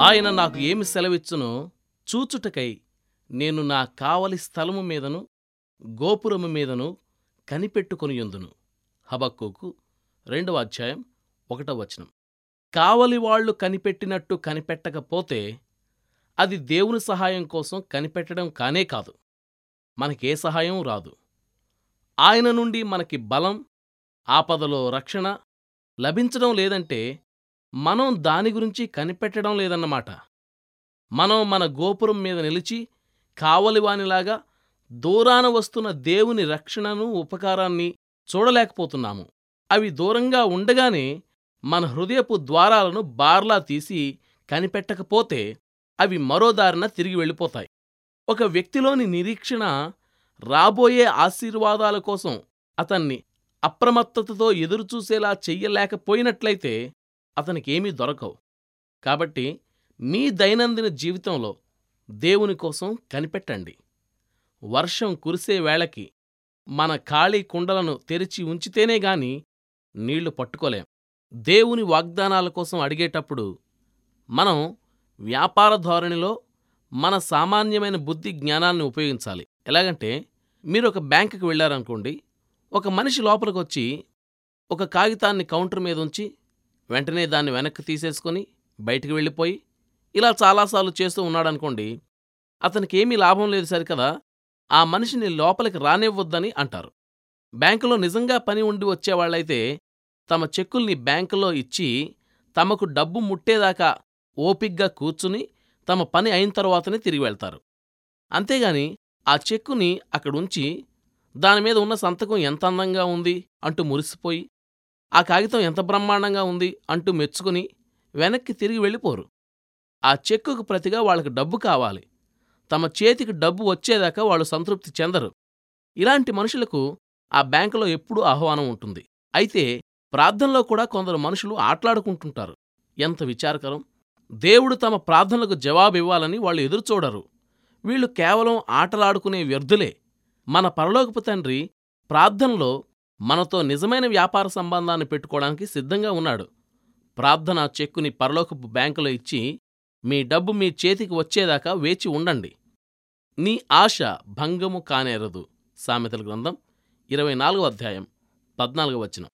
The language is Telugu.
ఆయన నాకు ఏమి సెలవిచ్చునో చూచుటకై నేను నా కావలి స్థలము మీదను గోపురము మీదను కనిపెట్టుకొనియుందును. హబక్కుకు రెండవ అధ్యాయం ఒకటవ వచనం. కావలివాళ్ళు కనిపెట్టినట్టు కనిపెట్టకపోతే అది దేవుని సహాయం కోసం కనిపెట్టడం కానే కాదు. మనకే సహాయం రాదు. ఆయన నుండి మనకి బలం ఆపదలో రక్షణ లభించడం లేదంటే మనం దాని గురించి కనిపెట్టడం లేదన్నమాట. మనం మన గోపురం మీద నిలిచి కావలివానిలాగా దూరాన వస్తున్న దేవుని రక్షణను ఉపకారాన్ని చూడలేకపోతున్నాము. అవి దూరంగా ఉండగానే మన హృదయపు ద్వారాలను బార్లా తీసి కనిపెట్టకపోతే అవి మరో దారిన తిరిగి వెళ్ళిపోతాయి. ఒక వ్యక్తిలోని నిరీక్షణ రాబోయే ఆశీర్వాదాల కోసం అతన్ని అప్రమత్తతతో ఎదురుచూసేలా చెయ్యలేకపోయినట్లయితే అతనికేమీ దొరకవు. కాబట్టి మీ దైనందిన జీవితంలో దేవుని కోసం కనిపెట్టండి. వర్షం కురిసే వేళకి మన ఖాళీ కుండలను తెరిచి ఉంచితేనే గాని నీళ్ళు పట్టుకోలేం. దేవుని వాగ్దానాల కోసం అడిగేటప్పుడు మనం వ్యాపార ధోరణిలో మన సామాన్యమైన బుద్ధి జ్ఞానాన్ని ఉపయోగించాలి. ఎలాగంటే మీరు ఒక బ్యాంకుకి వెళ్ళారనుకోండి ఒక మనిషి లోపలికొచ్చి ఒక కాగితాన్ని కౌంటర్ మీద ఉంచి వెంటనే దాన్ని వెనక్కి తీసేసుకొని బయటికి వెళ్ళిపోయి ఇలా చాలాసార్లు చేస్తూ ఉన్నాడనుకోండి అతనికేమీ లాభం లేదు సరికదా? ఆ మనిషిని లోపలికి రానివ్వద్దని అంటారు. బ్యాంకులో నిజంగా పని ఉండి వచ్చేవాళ్ళైతే తమ చెక్కుల్ని బ్యాంకులో ఇచ్చి తమకు డబ్బు ముట్టేదాకా ఓపిగ్గా కూర్చుని తమ పని అయిన తర్వాతనే తిరిగి వెళ్తారు. అంతేగాని ఆ చెక్కుని అక్కడుంచి దానిమీద ఉన్న సంతకం ఎంత అందంగా ఉంది అంటూ మురిసిపోయి ఆ కాగితం ఎంత బ్రహ్మాండంగా ఉంది అంటూ మెచ్చుకుని వెనక్కి తిరిగి వెళ్ళిపోరు. ఆ చెక్కుకు ప్రతిగా వాళ్ళకి డబ్బు కావాలి. తమ చేతికి డబ్బు వచ్చేదాకా వాళ్ళు సంతృప్తి చెందరు. ఇలాంటి మనుషులకు ఆ బ్యాంకులో ఎప్పుడూ ఆహ్వానం ఉంటుంది. అయితే ప్రార్థనలో కూడా కొందరు మనుషులు ఆట్లాడుకుంటుంటారు. ఎంత విచారకరం! దేవుడు తమ ప్రార్థనలకు జవాబివ్వాలని వాళ్ళు ఎదురుచూడరు. వీళ్ళు కేవలం ఆటలాడుకునే వ్యర్థులే. మన పరలోకపు తండ్రి ప్రార్థనలో మనతో నిజమైన వ్యాపార సంబంధాన్ని పెట్టుకోవడానికి సిద్ధంగా ఉన్నాడు. ప్రార్థన చెక్కుని పరలోకపు బ్యాంకులో ఇచ్చి మీ డబ్బు మీ చేతికి వచ్చేదాకా వేచి ఉండండి. నీ ఆశ భంగము కానేరదు. సామెతల గ్రంథం ఇరవై నాలుగో అధ్యాయం పద్నాలుగో వచనం.